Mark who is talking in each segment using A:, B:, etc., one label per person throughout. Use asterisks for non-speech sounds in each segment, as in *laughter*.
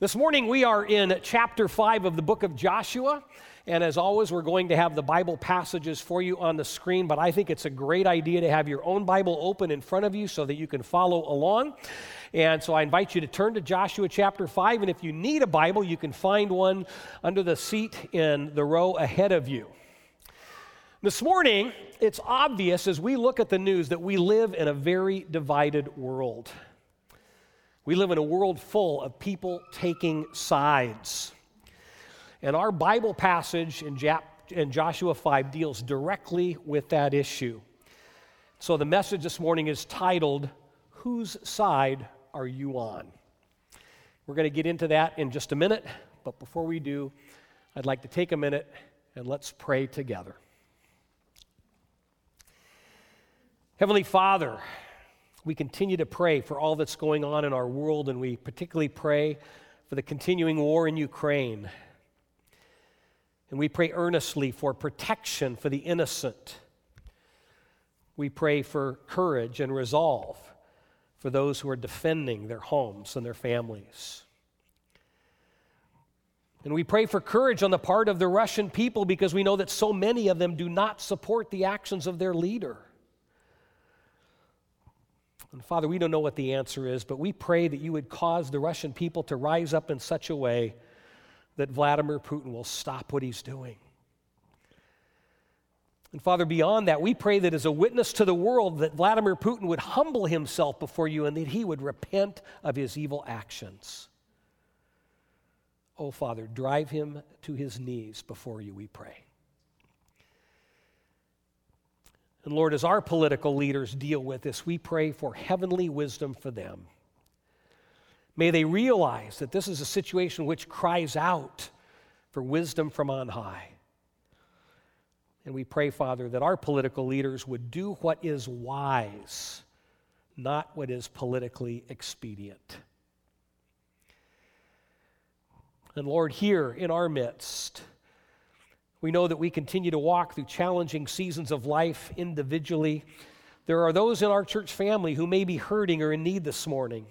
A: This morning we are in chapter 5 of the book of Joshua. And as always, we're going to have the Bible passages for you on the screen, but I think it's a great idea to have your own Bible open in front of you so that you can follow along. And so I invite you to turn to Joshua chapter 5. And if you need a Bible, you can find one under the seat in the row ahead of you. This morning, it's obvious as we look at the news that we live in a very divided world. We live in a world full of people taking sides. And our Bible passage in, in Joshua 5 deals directly with that issue. So the message this morning is titled, Whose Side Are You On? We're going to get into that in just a minute, but before we do, I'd like to take a minute and let's pray together. Heavenly Father, we continue to pray for all that's going on in our world, and we particularly pray for the continuing war in Ukraine. And we pray earnestly for protection for the innocent. We pray for courage and resolve for those who are defending their homes and their families. And we pray for courage on the part of the Russian people because we know that so many of them do not support the actions of their leader. And Father, we don't know what the answer is, but we pray that you would cause the Russian people to rise up in such a way that Vladimir Putin will stop what he's doing. And Father, beyond that, we pray that as a witness to the world, that Vladimir Putin would humble himself before you and that he would repent of his evil actions. Oh, Father, drive him to his knees before you, we pray. And Lord, as our political leaders deal with this, we pray for heavenly wisdom for them. May they realize that this is a situation which cries out for wisdom from on high. And we pray, Father, that our political leaders would do what is wise, not what is politically expedient. And Lord, here in our midst, we know that we continue to walk through challenging seasons of life individually. There are those in our church family who may be hurting or in need this morning.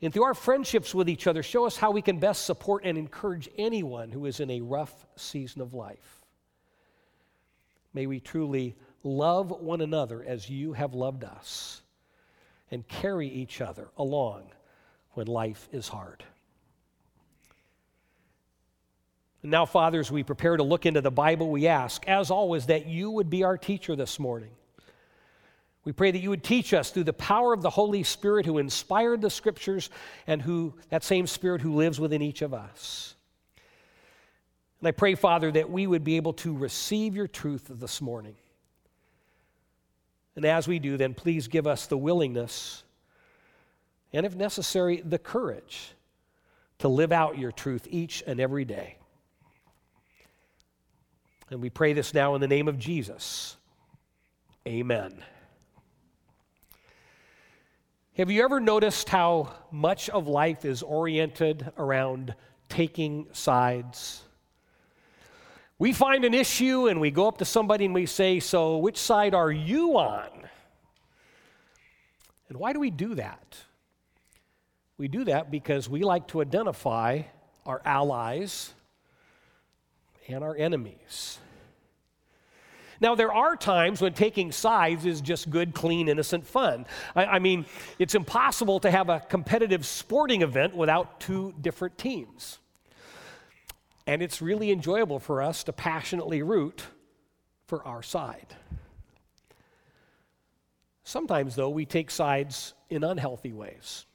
A: And through our friendships with each other, show us how we can best support and encourage anyone who is in a rough season of life. May we truly love one another as you have loved us and carry each other along when life is hard. Now, fathers, we prepare to look into the Bible. We ask, as always, that you would be our teacher this morning. We pray that you would teach us through the power of the Holy Spirit who inspired the scriptures and who that same spirit who lives within each of us. And I pray, Father, that we would be able to receive your truth this morning. And as we do, then please give us the willingness and, if necessary, the courage to live out your truth each and every day. And we pray this now in the name of Jesus. Amen. Have you ever noticed how much of life is oriented around taking sides? We find an issue and we go up to somebody and we say, So, which side are you on? And why do we do that? We do that because we like to identify our allies and our enemies. Now, there are times when taking sides is just good, clean, innocent fun. I, I, mean, it's impossible to have a competitive sporting event without two different teams. And it's really enjoyable for us to passionately root for our side. Sometimes, though, we take sides in unhealthy ways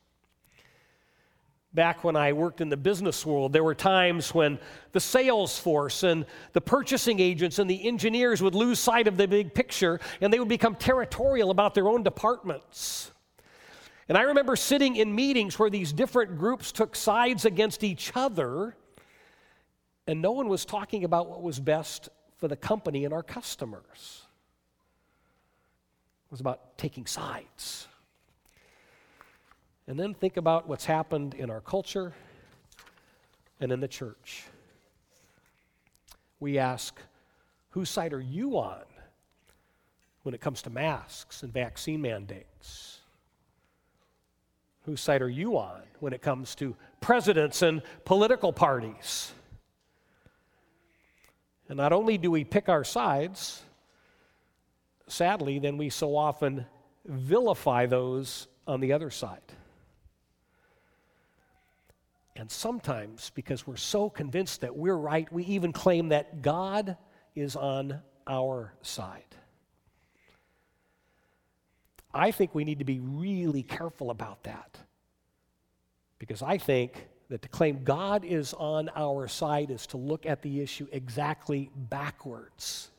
A: back when I worked in the business world, there were times when the sales force and the purchasing agents and the engineers would lose sight of the big picture and they would become territorial about their own departments. And I remember sitting in meetings where these different groups took sides against each other, and no one was talking about what was best for the company and our customers. It was about taking sides. And then think about what's happened in our culture and in the church. We ask, whose side are you on when it comes to masks and vaccine mandates? Whose side are you on when it comes to presidents and political parties? And not only do we pick our sides, sadly, then we so often vilify those on the other side. And sometimes, because we're so convinced that we're right, we even claim that God is on our side. I think we need to be really careful about that. Because I think that to claim God is on our side is to look at the issue exactly backwards.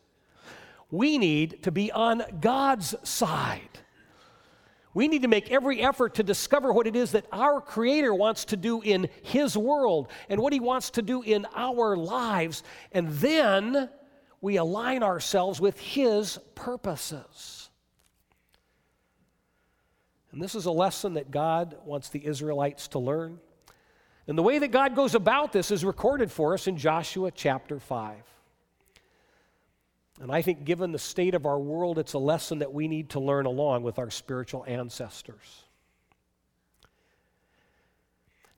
A: We need to be on God's side. We need to make every effort to discover what it is that our Creator wants to do in His world and what He wants to do in our lives. And then we align ourselves with His purposes. And this is a lesson that God wants the Israelites to learn. And the way that God goes about this is recorded for us in Joshua chapter 5. And I think, given the state of our world, it's a lesson that we need to learn along with our spiritual ancestors.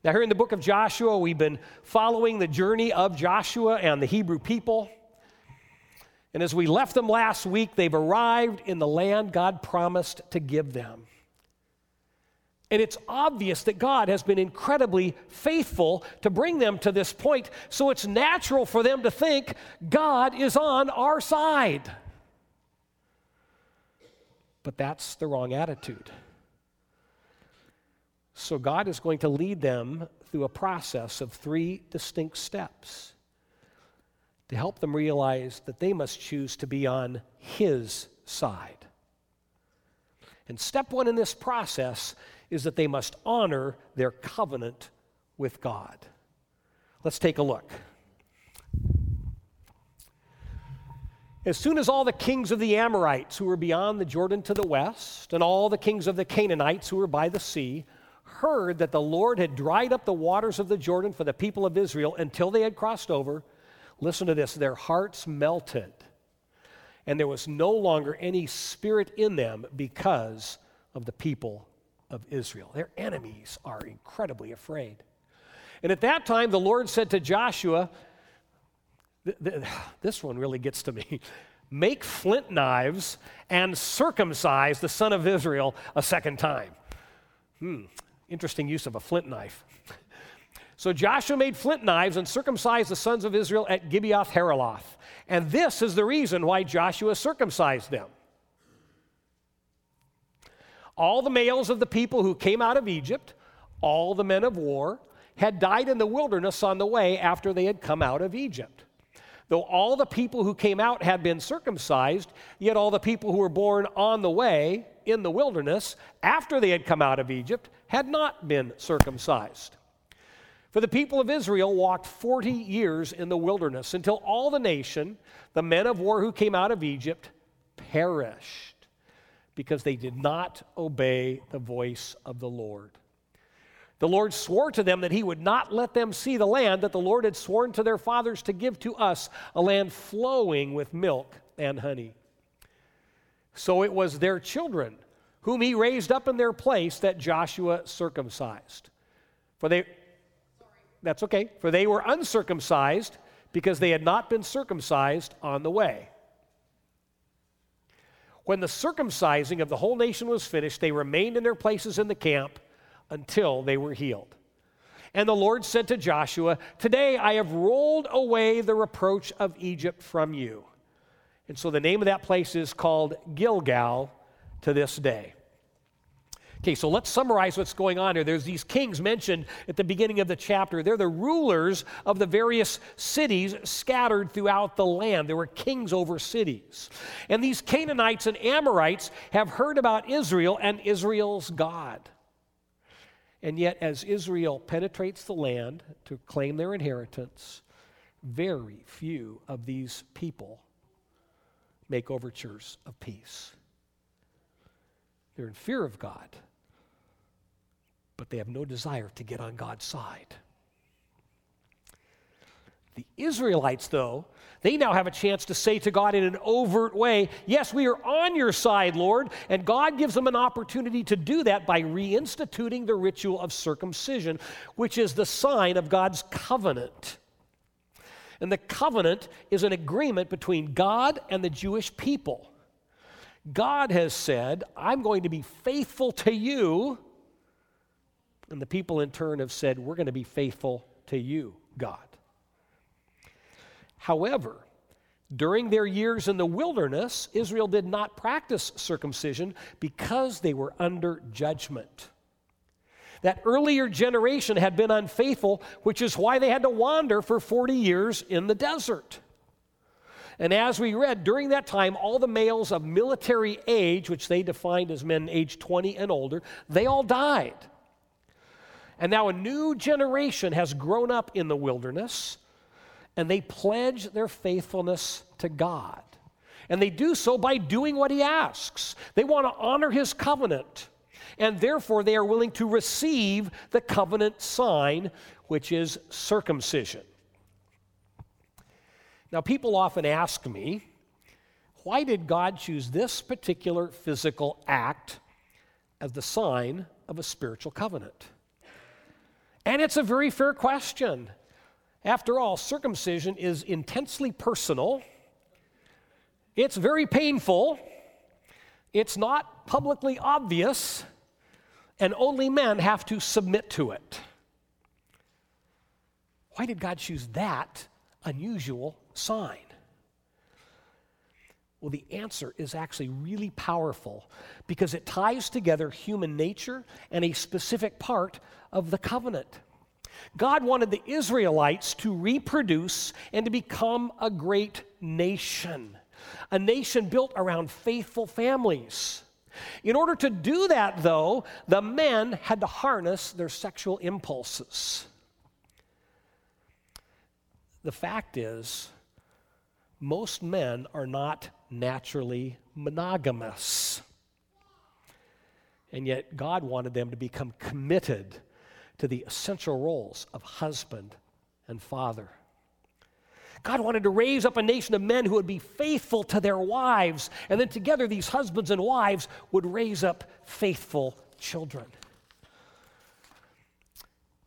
A: Now, here in the book of Joshua, we've been following the journey of Joshua and the Hebrew people. And as we left them last week, they've arrived in the land God promised to give them. And it's obvious that God has been incredibly faithful to bring them to this point. So it's natural for them to think God is on our side. But that's the wrong attitude. So God is going to lead them through a process of three distinct steps to help them realize that they must choose to be on His side. And step one in this process is that they must honor their covenant with God. Let's take a look. As soon as all the kings of the Amorites who were beyond the Jordan to the west, and all the kings of the Canaanites who were by the sea, heard that the Lord had dried up the waters of the Jordan for the people of Israel until they had crossed over, listen to this, their hearts melted, and there was no longer any spirit in them because of the people of Israel. Their enemies are incredibly afraid. And at that time, the Lord said to Joshua, th- th- *sighs* This one really gets to me. *laughs* Make flint knives and circumcise the son of Israel a second time. Hmm, interesting use of a flint knife. *laughs* So Joshua made flint knives and circumcised the sons of Israel at Gibeath Haaraloth. And this is the reason why Joshua circumcised them. All the males of the people who came out of Egypt, all the men of war, had died in the wilderness on the way after they had come out of Egypt. Though all the people who came out had been circumcised, yet all the people who were born on the way in the wilderness after they had come out of Egypt had not been circumcised. For the people of Israel walked 40 years in the wilderness until all the nation, the men of war who came out of Egypt, perished because they did not obey the voice of the Lord. The Lord swore to them that he would not let them see the land that the Lord had sworn to their fathers to give to us, a land flowing with milk and honey. So it was their children, whom he raised up in their place, that Joshua circumcised. For they, that's okay, for they were uncircumcised because they had not been circumcised on the way. When the circumcising of the whole nation was finished, they remained in their places in the camp until they were healed. And the Lord said to Joshua, Today I have rolled away the reproach of Egypt from you. And so the name of that place is called Gilgal to this day. Okay, so let's summarize what's going on here. There's these kings mentioned at the beginning of the chapter. They're the rulers of the various cities scattered throughout the land. There were kings over cities. And these Canaanites and Amorites have heard about Israel and Israel's God. And yet, as Israel penetrates the land to claim their inheritance, very few of these people make overtures of peace. They're in fear of God but they have no desire to get on God's side. The Israelites, though, they now have a chance to say to God in an overt way, Yes, we are on your side, Lord. And God gives them an opportunity to do that by reinstituting the ritual of circumcision, which is the sign of God's covenant. And the covenant is an agreement between God and the Jewish people. God has said, I'm going to be faithful to you. And the people in turn have said, We're going to be faithful to you, God. However, during their years in the wilderness, Israel did not practice circumcision because they were under judgment. That earlier generation had been unfaithful, which is why they had to wander for 40 years in the desert. And as we read, during that time, all the males of military age, which they defined as men age 20 and older, they all died. And now a new generation has grown up in the wilderness, and they pledge their faithfulness to God. And they do so by doing what He asks. They want to honor His covenant, and therefore they are willing to receive the covenant sign, which is circumcision. Now, people often ask me, why did God choose this particular physical act as the sign of a spiritual covenant? And it's a very fair question. After all, circumcision is intensely personal, it's very painful, it's not publicly obvious, and only men have to submit to it. Why did God choose that unusual sign? Well, the answer is actually really powerful because it ties together human nature and a specific part of the covenant. God wanted the Israelites to reproduce and to become a great nation, a nation built around faithful families. In order to do that, though, the men had to harness their sexual impulses. The fact is, most men are not naturally monogamous. And yet, God wanted them to become committed to the essential roles of husband and father. God wanted to raise up a nation of men who would be faithful to their wives, and then together these husbands and wives would raise up faithful children.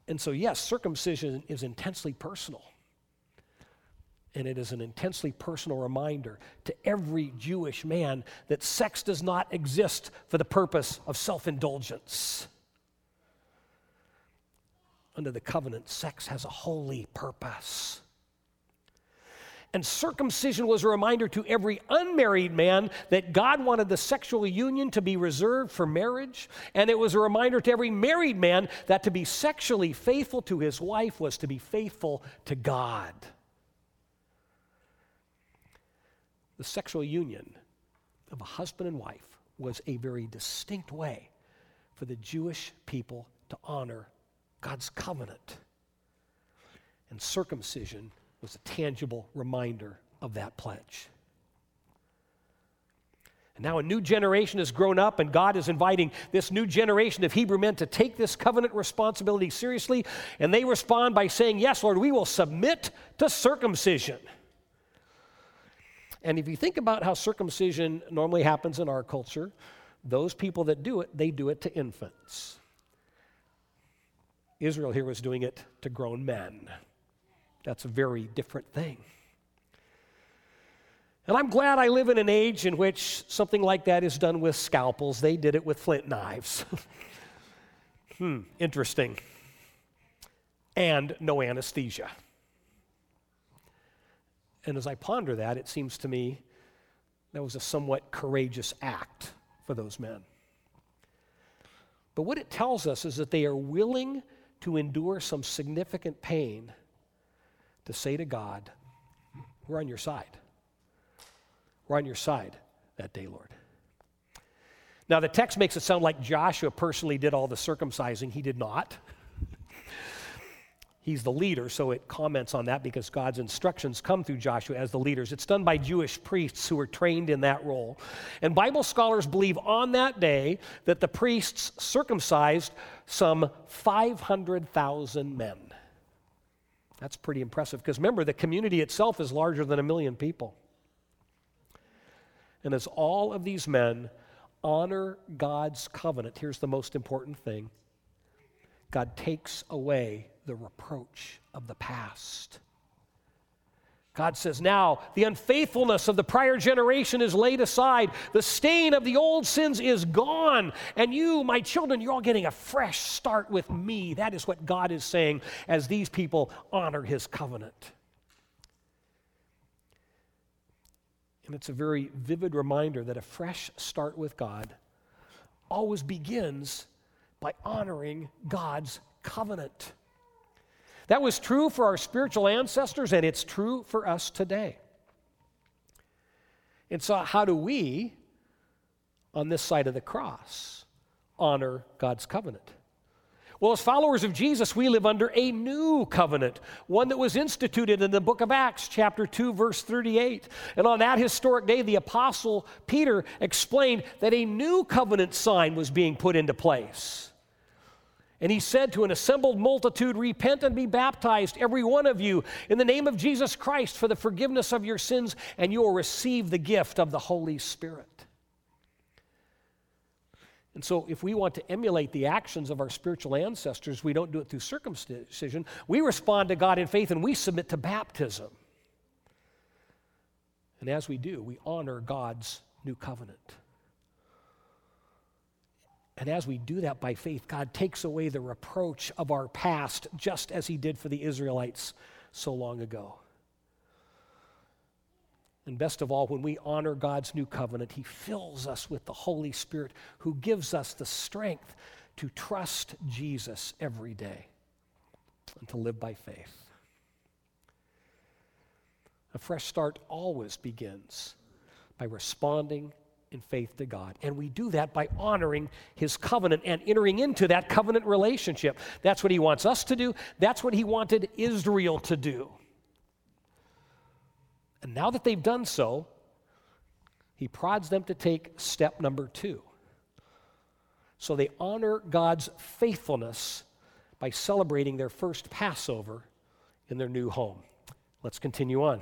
A: And so, yes, circumcision is intensely personal. And it is an intensely personal reminder to every Jewish man that sex does not exist for the purpose of self indulgence. Under the covenant, sex has a holy purpose. And circumcision was a reminder to every unmarried man that God wanted the sexual union to be reserved for marriage. And it was a reminder to every married man that to be sexually faithful to his wife was to be faithful to God. The sexual union of a husband and wife was a very distinct way for the Jewish people to honor God's covenant. And circumcision was a tangible reminder of that pledge. And now a new generation has grown up, and God is inviting this new generation of Hebrew men to take this covenant responsibility seriously. And they respond by saying, Yes, Lord, we will submit to circumcision. And if you think about how circumcision normally happens in our culture, those people that do it, they do it to infants. Israel here was doing it to grown men. That's a very different thing. And I'm glad I live in an age in which something like that is done with scalpels. They did it with flint knives. *laughs* hmm, interesting. And no anesthesia. And as I ponder that, it seems to me that was a somewhat courageous act for those men. But what it tells us is that they are willing to endure some significant pain to say to God, We're on your side. We're on your side that day, Lord. Now, the text makes it sound like Joshua personally did all the circumcising. He did not. *laughs* He's the leader, so it comments on that because God's instructions come through Joshua as the leaders. It's done by Jewish priests who are trained in that role. And Bible scholars believe on that day that the priests circumcised some 500,000 men. That's pretty impressive because remember, the community itself is larger than a million people. And as all of these men honor God's covenant, here's the most important thing God takes away the reproach of the past. God says, Now the unfaithfulness of the prior generation is laid aside. The stain of the old sins is gone. And you, my children, you're all getting a fresh start with me. That is what God is saying as these people honor his covenant. And it's a very vivid reminder that a fresh start with God always begins by honoring God's covenant. That was true for our spiritual ancestors, and it's true for us today. And so, how do we, on this side of the cross, honor God's covenant? Well, as followers of Jesus, we live under a new covenant, one that was instituted in the book of Acts, chapter 2, verse 38. And on that historic day, the apostle Peter explained that a new covenant sign was being put into place. And he said to an assembled multitude, Repent and be baptized, every one of you, in the name of Jesus Christ for the forgiveness of your sins, and you will receive the gift of the Holy Spirit. And so, if we want to emulate the actions of our spiritual ancestors, we don't do it through circumcision. We respond to God in faith and we submit to baptism. And as we do, we honor God's new covenant. And as we do that by faith, God takes away the reproach of our past, just as He did for the Israelites so long ago. And best of all, when we honor God's new covenant, He fills us with the Holy Spirit who gives us the strength to trust Jesus every day and to live by faith. A fresh start always begins by responding in faith to God. And we do that by honoring His covenant and entering into that covenant relationship. That's what He wants us to do, that's what He wanted Israel to do. And now that they've done so, He prods them to take step number two. So they honor God's faithfulness by celebrating their first Passover in their new home. Let's continue on.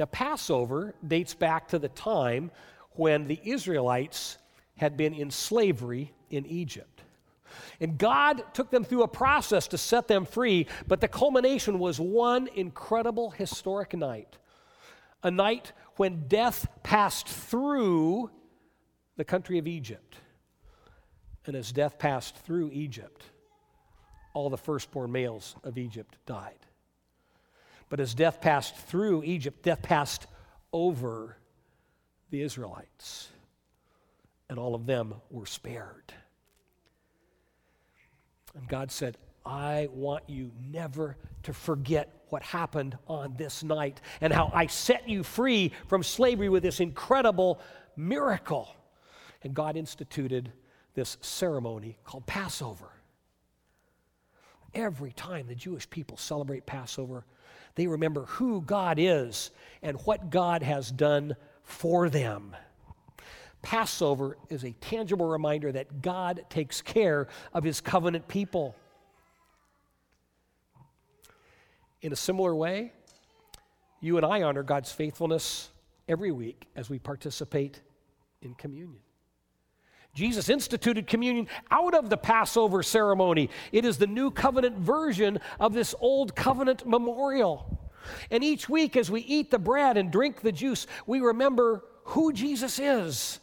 A: Now, Passover dates back to the time when the Israelites had been in slavery in Egypt. And God took them through a process to set them free, but the culmination was one incredible historic night. A night when death passed through the country of Egypt. And as death passed through Egypt, all the firstborn males of Egypt died. But as death passed through Egypt, death passed over the Israelites, and all of them were spared. And God said, I want you never to forget what happened on this night and how I set you free from slavery with this incredible miracle. And God instituted this ceremony called Passover. Every time the Jewish people celebrate Passover, they remember who God is and what God has done for them. Passover is a tangible reminder that God takes care of his covenant people. In a similar way, you and I honor God's faithfulness every week as we participate in communion. Jesus instituted communion out of the Passover ceremony. It is the new covenant version of this old covenant memorial. And each week, as we eat the bread and drink the juice, we remember who Jesus is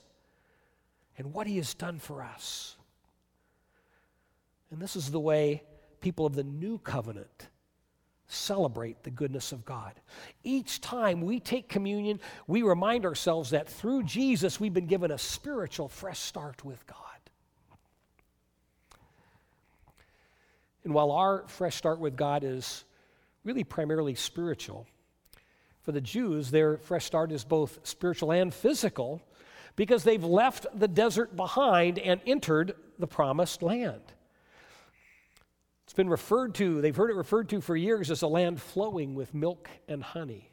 A: and what he has done for us. And this is the way people of the new covenant celebrate the goodness of God. Each time we take communion, we remind ourselves that through Jesus, we've been given a spiritual fresh start with God. And while our fresh start with God is really primarily spiritual, for the Jews, their fresh start is both spiritual and physical because they've left the desert behind and entered the promised land. Been referred to, they've heard it referred to for years as a land flowing with milk and honey.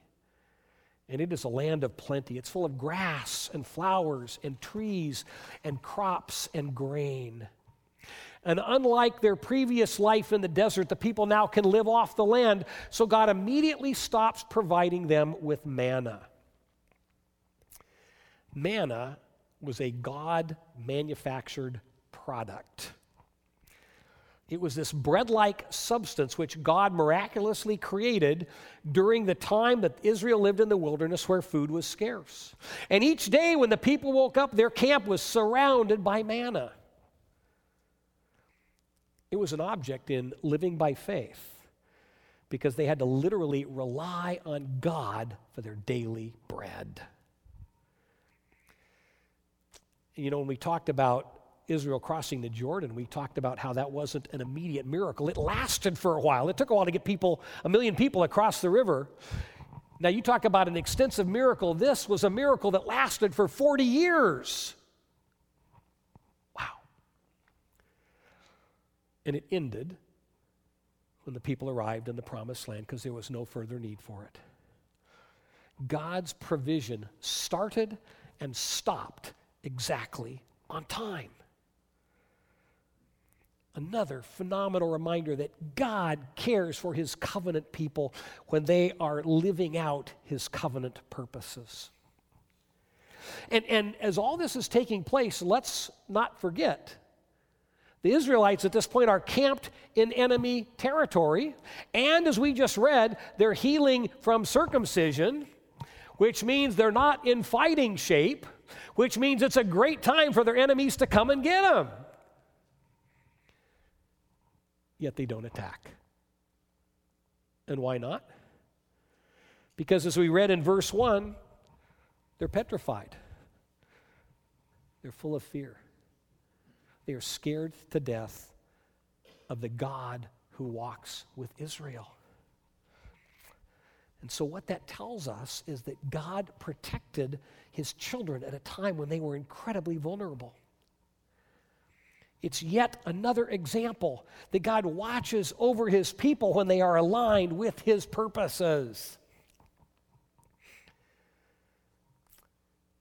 A: And it is a land of plenty. It's full of grass and flowers and trees and crops and grain. And unlike their previous life in the desert, the people now can live off the land. So God immediately stops providing them with manna. Manna was a God manufactured product. It was this bread like substance which God miraculously created during the time that Israel lived in the wilderness where food was scarce. And each day when the people woke up, their camp was surrounded by manna. It was an object in living by faith because they had to literally rely on God for their daily bread. You know, when we talked about Israel crossing the Jordan, we talked about how that wasn't an immediate miracle. It lasted for a while. It took a while to get people, a million people across the river. Now, you talk about an extensive miracle. This was a miracle that lasted for 40 years. Wow. And it ended when the people arrived in the promised land because there was no further need for it. God's provision started and stopped exactly on time. Another phenomenal reminder that God cares for his covenant people when they are living out his covenant purposes. And, and as all this is taking place, let's not forget the Israelites at this point are camped in enemy territory. And as we just read, they're healing from circumcision, which means they're not in fighting shape, which means it's a great time for their enemies to come and get them yet they don't attack. And why not? Because as we read in verse 1, they're petrified. They're full of fear. They are scared to death of the God who walks with Israel. And so, what that tells us is that God protected his children at a time when they were incredibly vulnerable. It's yet another example that God watches over his people when they are aligned with his purposes.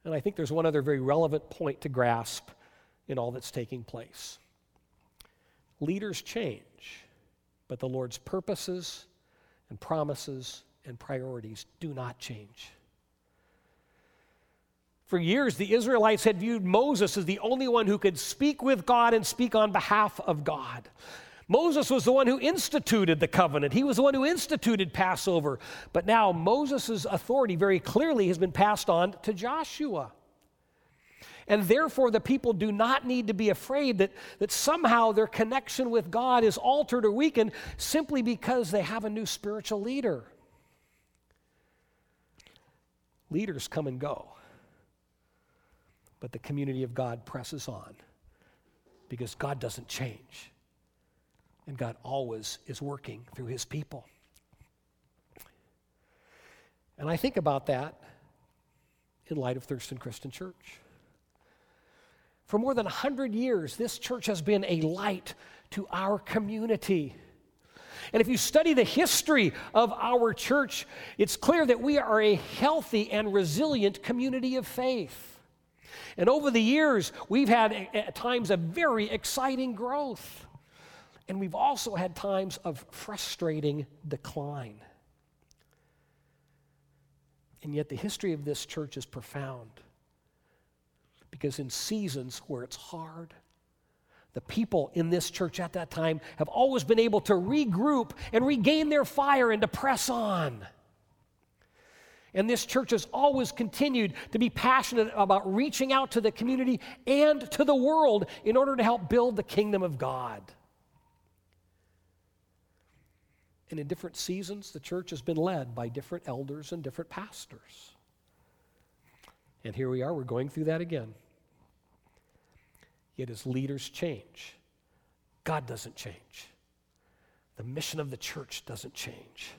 A: And I think there's one other very relevant point to grasp in all that's taking place. Leaders change, but the Lord's purposes and promises and priorities do not change. For years, the Israelites had viewed Moses as the only one who could speak with God and speak on behalf of God. Moses was the one who instituted the covenant. He was the one who instituted Passover. But now Moses' authority very clearly has been passed on to Joshua. And therefore, the people do not need to be afraid that, that somehow their connection with God is altered or weakened simply because they have a new spiritual leader. Leaders come and go. But the community of God presses on because God doesn't change. And God always is working through his people. And I think about that in light of Thurston Christian Church. For more than 100 years, this church has been a light to our community. And if you study the history of our church, it's clear that we are a healthy and resilient community of faith. And over the years, we've had at times of very exciting growth. And we've also had times of frustrating decline. And yet, the history of this church is profound. Because in seasons where it's hard, the people in this church at that time have always been able to regroup and regain their fire and to press on. And this church has always continued to be passionate about reaching out to the community and to the world in order to help build the kingdom of God. And in different seasons, the church has been led by different elders and different pastors. And here we are, we're going through that again. Yet as leaders change, God doesn't change. the mission of the church doesn't change.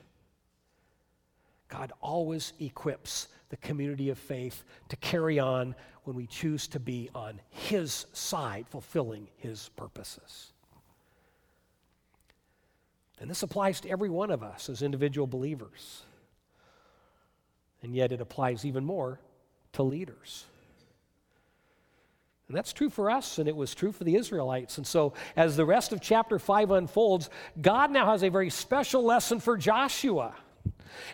A: God always equips the community of faith to carry on when we choose to be on His side, fulfilling His purposes. And this applies to every one of us as individual believers. And yet it applies even more to leaders. And that's true for us, and it was true for the Israelites. And so, as the rest of chapter 5 unfolds, God now has a very special lesson for Joshua.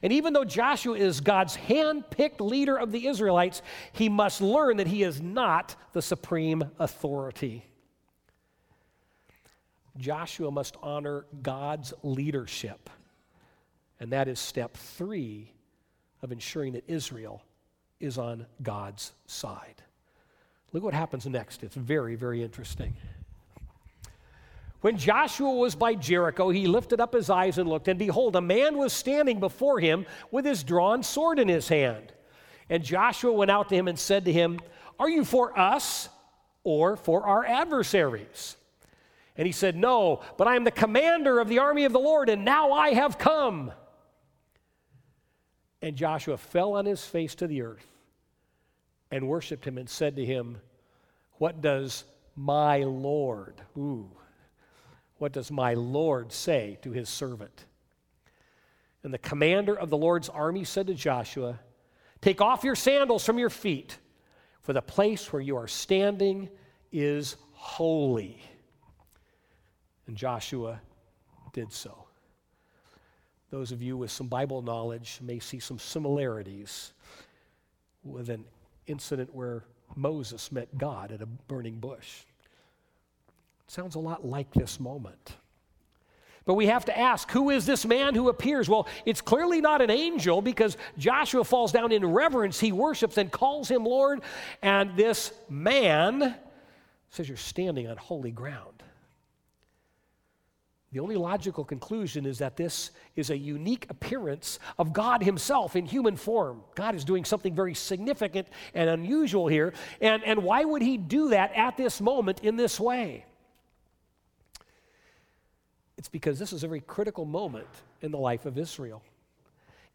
A: And even though Joshua is God's hand picked leader of the Israelites, he must learn that he is not the supreme authority. Joshua must honor God's leadership. And that is step three of ensuring that Israel is on God's side. Look what happens next. It's very, very interesting. When Joshua was by Jericho, he lifted up his eyes and looked, and behold, a man was standing before him with his drawn sword in his hand. And Joshua went out to him and said to him, Are you for us or for our adversaries? And he said, No, but I am the commander of the army of the Lord, and now I have come. And Joshua fell on his face to the earth and worshiped him and said to him, What does my Lord, ooh, what does my Lord say to his servant? And the commander of the Lord's army said to Joshua, Take off your sandals from your feet, for the place where you are standing is holy. And Joshua did so. Those of you with some Bible knowledge may see some similarities with an incident where Moses met God at a burning bush. Sounds a lot like this moment. But we have to ask, who is this man who appears? Well, it's clearly not an angel because Joshua falls down in reverence. He worships and calls him Lord. And this man says, You're standing on holy ground. The only logical conclusion is that this is a unique appearance of God Himself in human form. God is doing something very significant and unusual here. And, and why would He do that at this moment in this way? It's because this is a very critical moment in the life of Israel.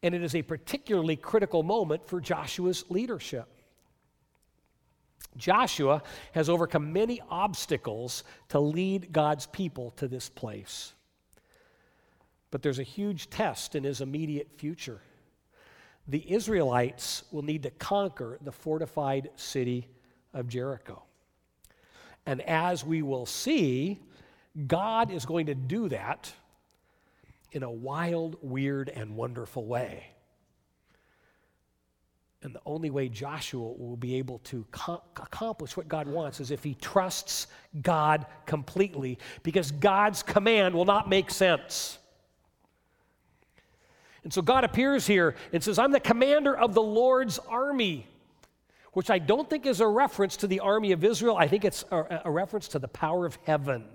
A: And it is a particularly critical moment for Joshua's leadership. Joshua has overcome many obstacles to lead God's people to this place. But there's a huge test in his immediate future. The Israelites will need to conquer the fortified city of Jericho. And as we will see, God is going to do that in a wild, weird, and wonderful way. And the only way Joshua will be able to co- accomplish what God wants is if he trusts God completely, because God's command will not make sense. And so God appears here and says, I'm the commander of the Lord's army, which I don't think is a reference to the army of Israel. I think it's a, a reference to the power of heaven.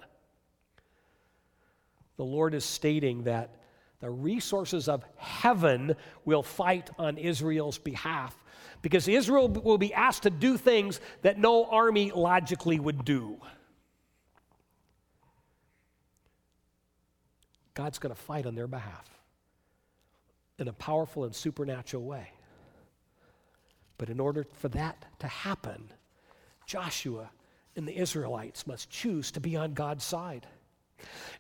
A: The Lord is stating that the resources of heaven will fight on Israel's behalf because Israel will be asked to do things that no army logically would do. God's going to fight on their behalf in a powerful and supernatural way. But in order for that to happen, Joshua and the Israelites must choose to be on God's side.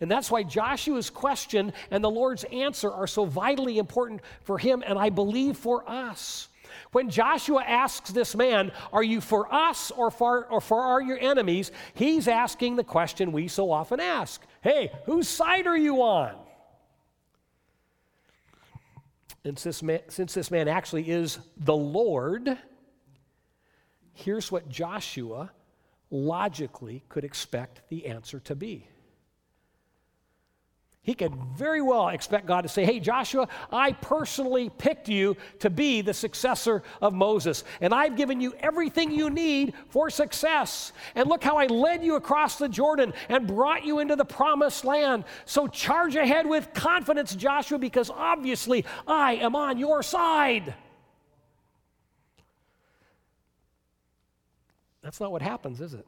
A: And that's why Joshua's question and the Lord's answer are so vitally important for him and I believe for us. When Joshua asks this man, Are you for us or for, or for our, your enemies? He's asking the question we so often ask Hey, whose side are you on? And since man, since this man actually is the Lord, here's what Joshua logically could expect the answer to be. He could very well expect God to say, Hey, Joshua, I personally picked you to be the successor of Moses, and I've given you everything you need for success. And look how I led you across the Jordan and brought you into the promised land. So charge ahead with confidence, Joshua, because obviously I am on your side. That's not what happens, is it?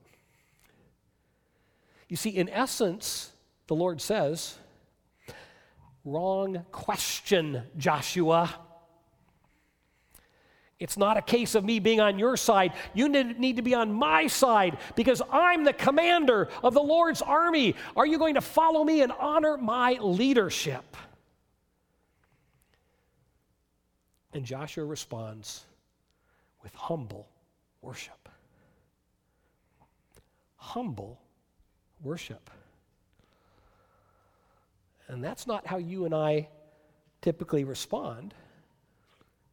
A: You see, in essence, the Lord says, Wrong question, Joshua. It's not a case of me being on your side. You need to be on my side because I'm the commander of the Lord's army. Are you going to follow me and honor my leadership? And Joshua responds with humble worship. Humble worship. And that's not how you and I typically respond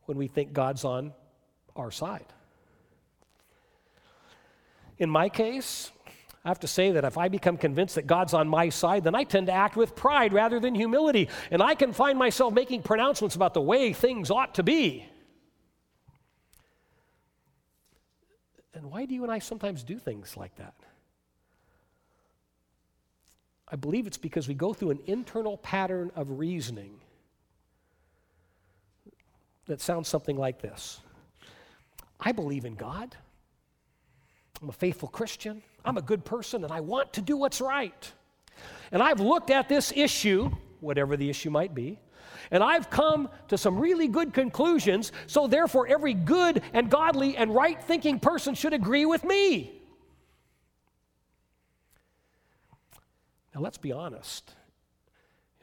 A: when we think God's on our side. In my case, I have to say that if I become convinced that God's on my side, then I tend to act with pride rather than humility. And I can find myself making pronouncements about the way things ought to be. And why do you and I sometimes do things like that? I believe it's because we go through an internal pattern of reasoning that sounds something like this I believe in God. I'm a faithful Christian. I'm a good person, and I want to do what's right. And I've looked at this issue, whatever the issue might be, and I've come to some really good conclusions, so therefore, every good and godly and right thinking person should agree with me. Now, let's be honest.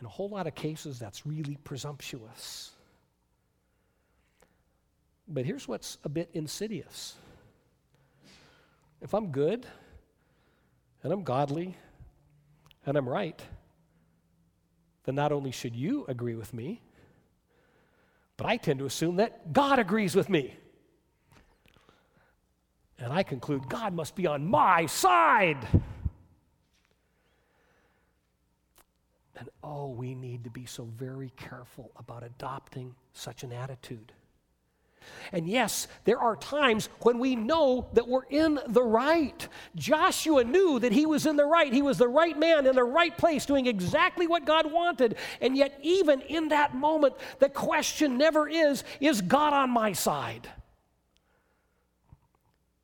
A: In a whole lot of cases, that's really presumptuous. But here's what's a bit insidious if I'm good, and I'm godly, and I'm right, then not only should you agree with me, but I tend to assume that God agrees with me. And I conclude God must be on my side. And oh, we need to be so very careful about adopting such an attitude. And yes, there are times when we know that we're in the right. Joshua knew that he was in the right. He was the right man in the right place, doing exactly what God wanted. And yet, even in that moment, the question never is Is God on my side?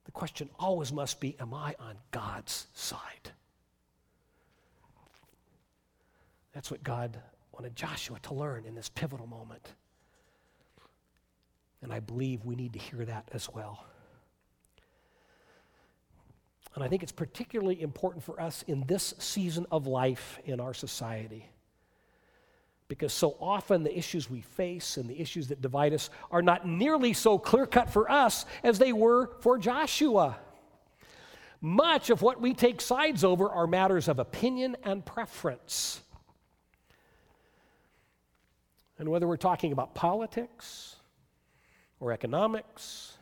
A: The question always must be Am I on God's side? That's what God wanted Joshua to learn in this pivotal moment. And I believe we need to hear that as well. And I think it's particularly important for us in this season of life in our society. Because so often the issues we face and the issues that divide us are not nearly so clear cut for us as they were for Joshua. Much of what we take sides over are matters of opinion and preference. And whether we're talking about politics, or economics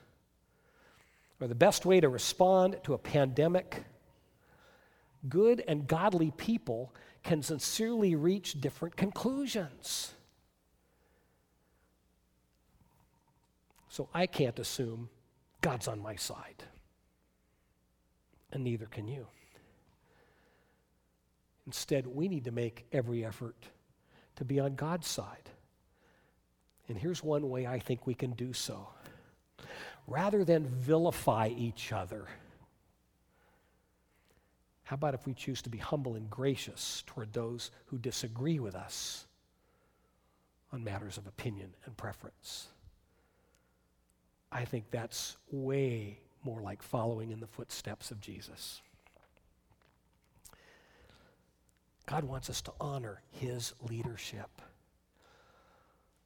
A: or the best way to respond to a pandemic, good and godly people can sincerely reach different conclusions. So I can't assume God's on my side, and neither can you. Instead, we need to make every effort to be on God's side. And here's one way I think we can do so. Rather than vilify each other, how about if we choose to be humble and gracious toward those who disagree with us on matters of opinion and preference? I think that's way more like following in the footsteps of Jesus. God wants us to honor his leadership.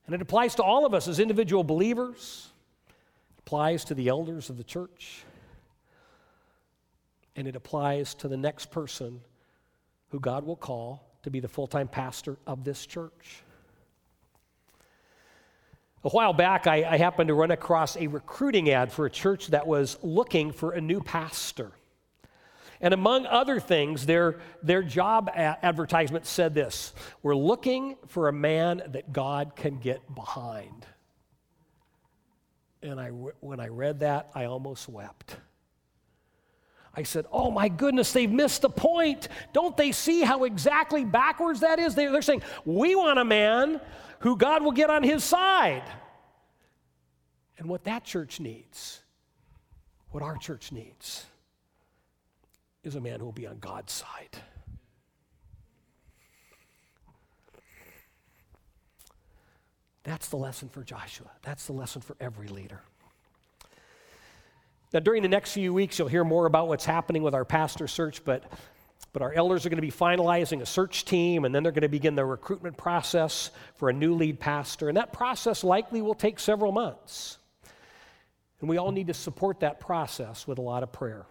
A: And it applies to all of us as individual believers, it applies to the elders of the church, and it applies to the next person who God will call to be the full time pastor of this church. A while back, I, I, happened to run across a recruiting ad for a church that was looking for a new pastor. And among other things, their, their job advertisement said this We're looking for a man that God can get behind. And I, when I read that, I almost wept. I said, Oh my goodness, they've missed the point. Don't they see how exactly backwards that is? They're saying, We want a man who God will get on his side. And what that church needs, what our church needs, is a man who will be on God's side. That's the lesson for Joshua. That's the lesson for every leader. Now, during the next few weeks, you'll hear more about what's happening with our pastor search, but, but our elders are going to be finalizing a search team, and then they're going to begin the recruitment process for a new lead pastor. And that process likely will take several months. And we all need to support that process with a lot of prayer.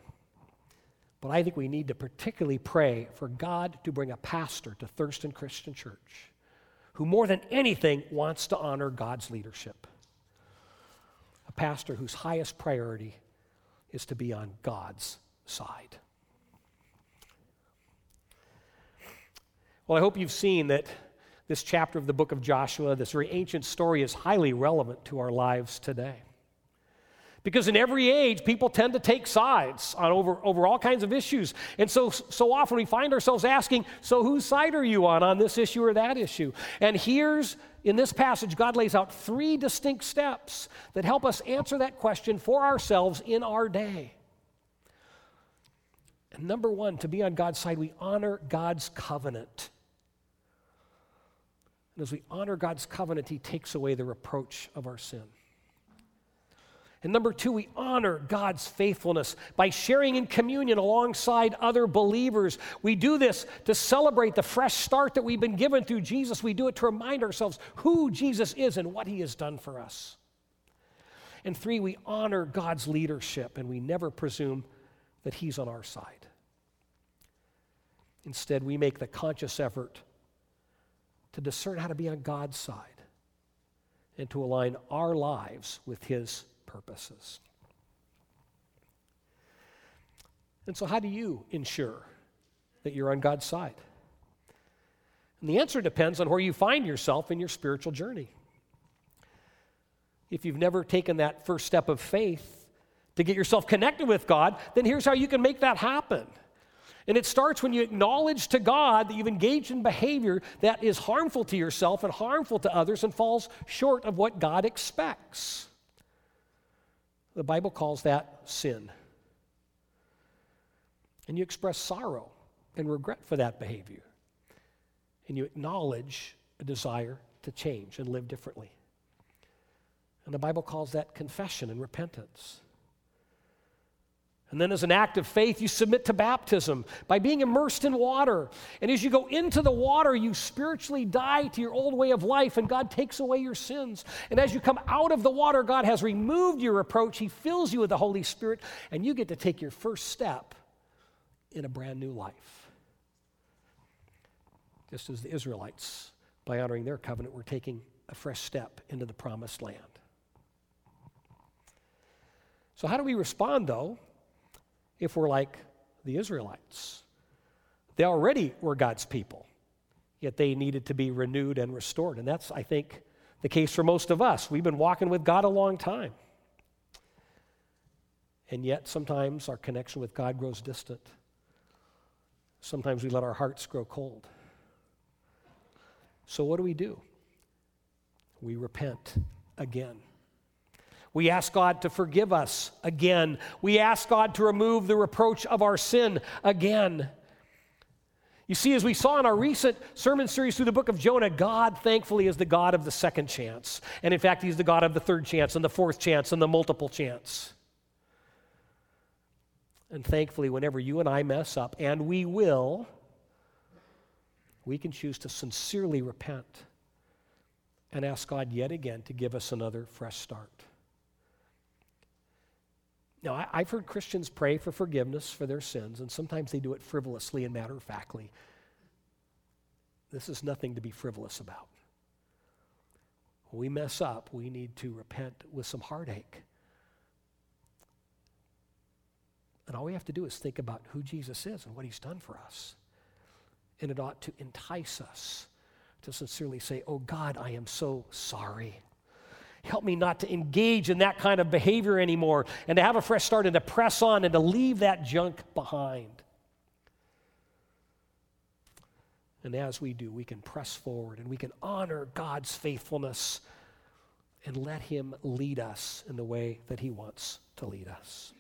A: But I think we need to particularly pray for God to bring a pastor to Thurston Christian Church who, more than anything, wants to honor God's leadership. A pastor whose highest priority is to be on God's side. Well, I hope you've seen that this chapter of the book of Joshua, this very ancient story, is highly relevant to our lives today. Because in every age, people tend to take sides on over, over all kinds of issues. And so, so often we find ourselves asking, so whose side are you on on this issue or that issue? And here's, in this passage, God lays out three distinct steps that help us answer that question for ourselves in our day. And number one, to be on God's side, we honor God's covenant. And as we honor God's covenant, He takes away the reproach of our sin. And number two, we honor God's faithfulness by sharing in communion alongside other believers. We do this to celebrate the fresh start that we've been given through Jesus. We do it to remind ourselves who Jesus is and what he has done for us. And three, we honor God's leadership and we never presume that he's on our side. Instead, we make the conscious effort to discern how to be on God's side and to align our lives with his purposes. And so, how do you ensure that you're on God's side? And the answer depends on where you find yourself in your spiritual journey. If you've never taken that first step of faith to get yourself connected with God, then here's how you can make that happen. And it starts when you acknowledge to God that you've engaged in behavior that is harmful to yourself and harmful to others and falls short of what God expects. The Bible calls that sin. And you express sorrow and regret for that behavior. And you acknowledge a desire to change and live differently. And the Bible calls that confession and repentance. And then, as an act of faith, you submit to baptism by being immersed in water. And as you go into the water, you spiritually die to your old way of life, and God takes away your sins. And as you come out of the water, God has removed your reproach. He fills you with the Holy Spirit, and you get to take your first step in a brand new life. Just as the Israelites, by honoring their covenant, were taking a fresh step into the promised land. So, how do we respond, though? If we're like the Israelites. They already were God's people, yet they needed to be renewed and restored. And that's, I think, the case for most of us. We've been walking with God a long time. And yet, sometimes our connection with God grows distant. Sometimes we let our hearts grow cold. So, what do we do? We repent again. We ask God to forgive us again. We ask God to remove the reproach of our sin again. You see, as we saw in our recent sermon series through the book of Jonah, God, thankfully, is the God of the second chance. And in fact, He's the God of the third chance and the fourth chance and the multiple chance. And thankfully, whenever you and I mess up, and we will, we can choose to sincerely repent and ask God yet again to give us another fresh start. Now, I, have heard Christians pray for forgiveness for their sins, and sometimes they do it frivolously and matter of factly. This is nothing to be frivolous about. When we mess up, we need to repent with some heartache. And all we have to do is think about who Jesus is and what he's done for us. And it ought to entice us to sincerely say, Oh God, I am so sorry. Help me not to engage in that kind of behavior anymore and to have a fresh start and to press on and to leave that junk behind. And as we do, we can press forward and we can honor God's faithfulness and let Him lead us in the way that He wants to lead us.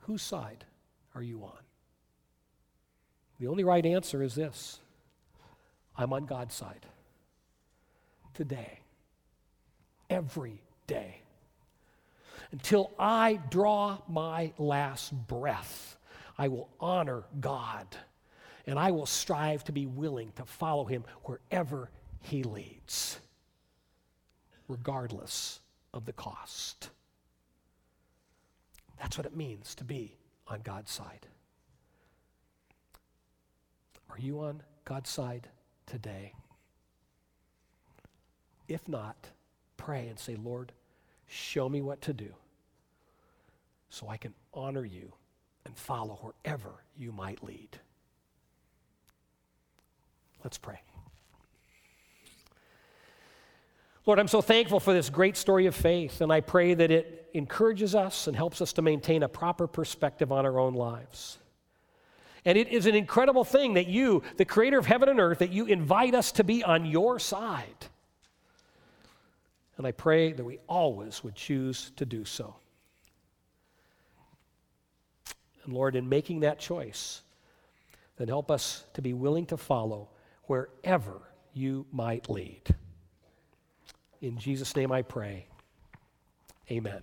A: Whose side are you on? The only right answer is this I'm on God's side today, every day, until I draw my last breath. I will honor God and I will strive to be willing to follow him wherever he leads, regardless of the cost. That's what it means to be on God's side. Are you on God's side today? If not, pray and say, Lord, show me what to do so I can honor you and follow wherever you might lead. Let's pray. Lord, I'm so thankful for this great story of faith, and I pray that it encourages us and helps us to maintain a proper perspective on our own lives. And it is an incredible thing that you, the creator of heaven and earth, that you invite us to be on your side. And I pray that we always would choose to do so. And Lord, in making that choice, then help us to be willing to follow wherever you might lead. In Jesus' name I pray. Amen.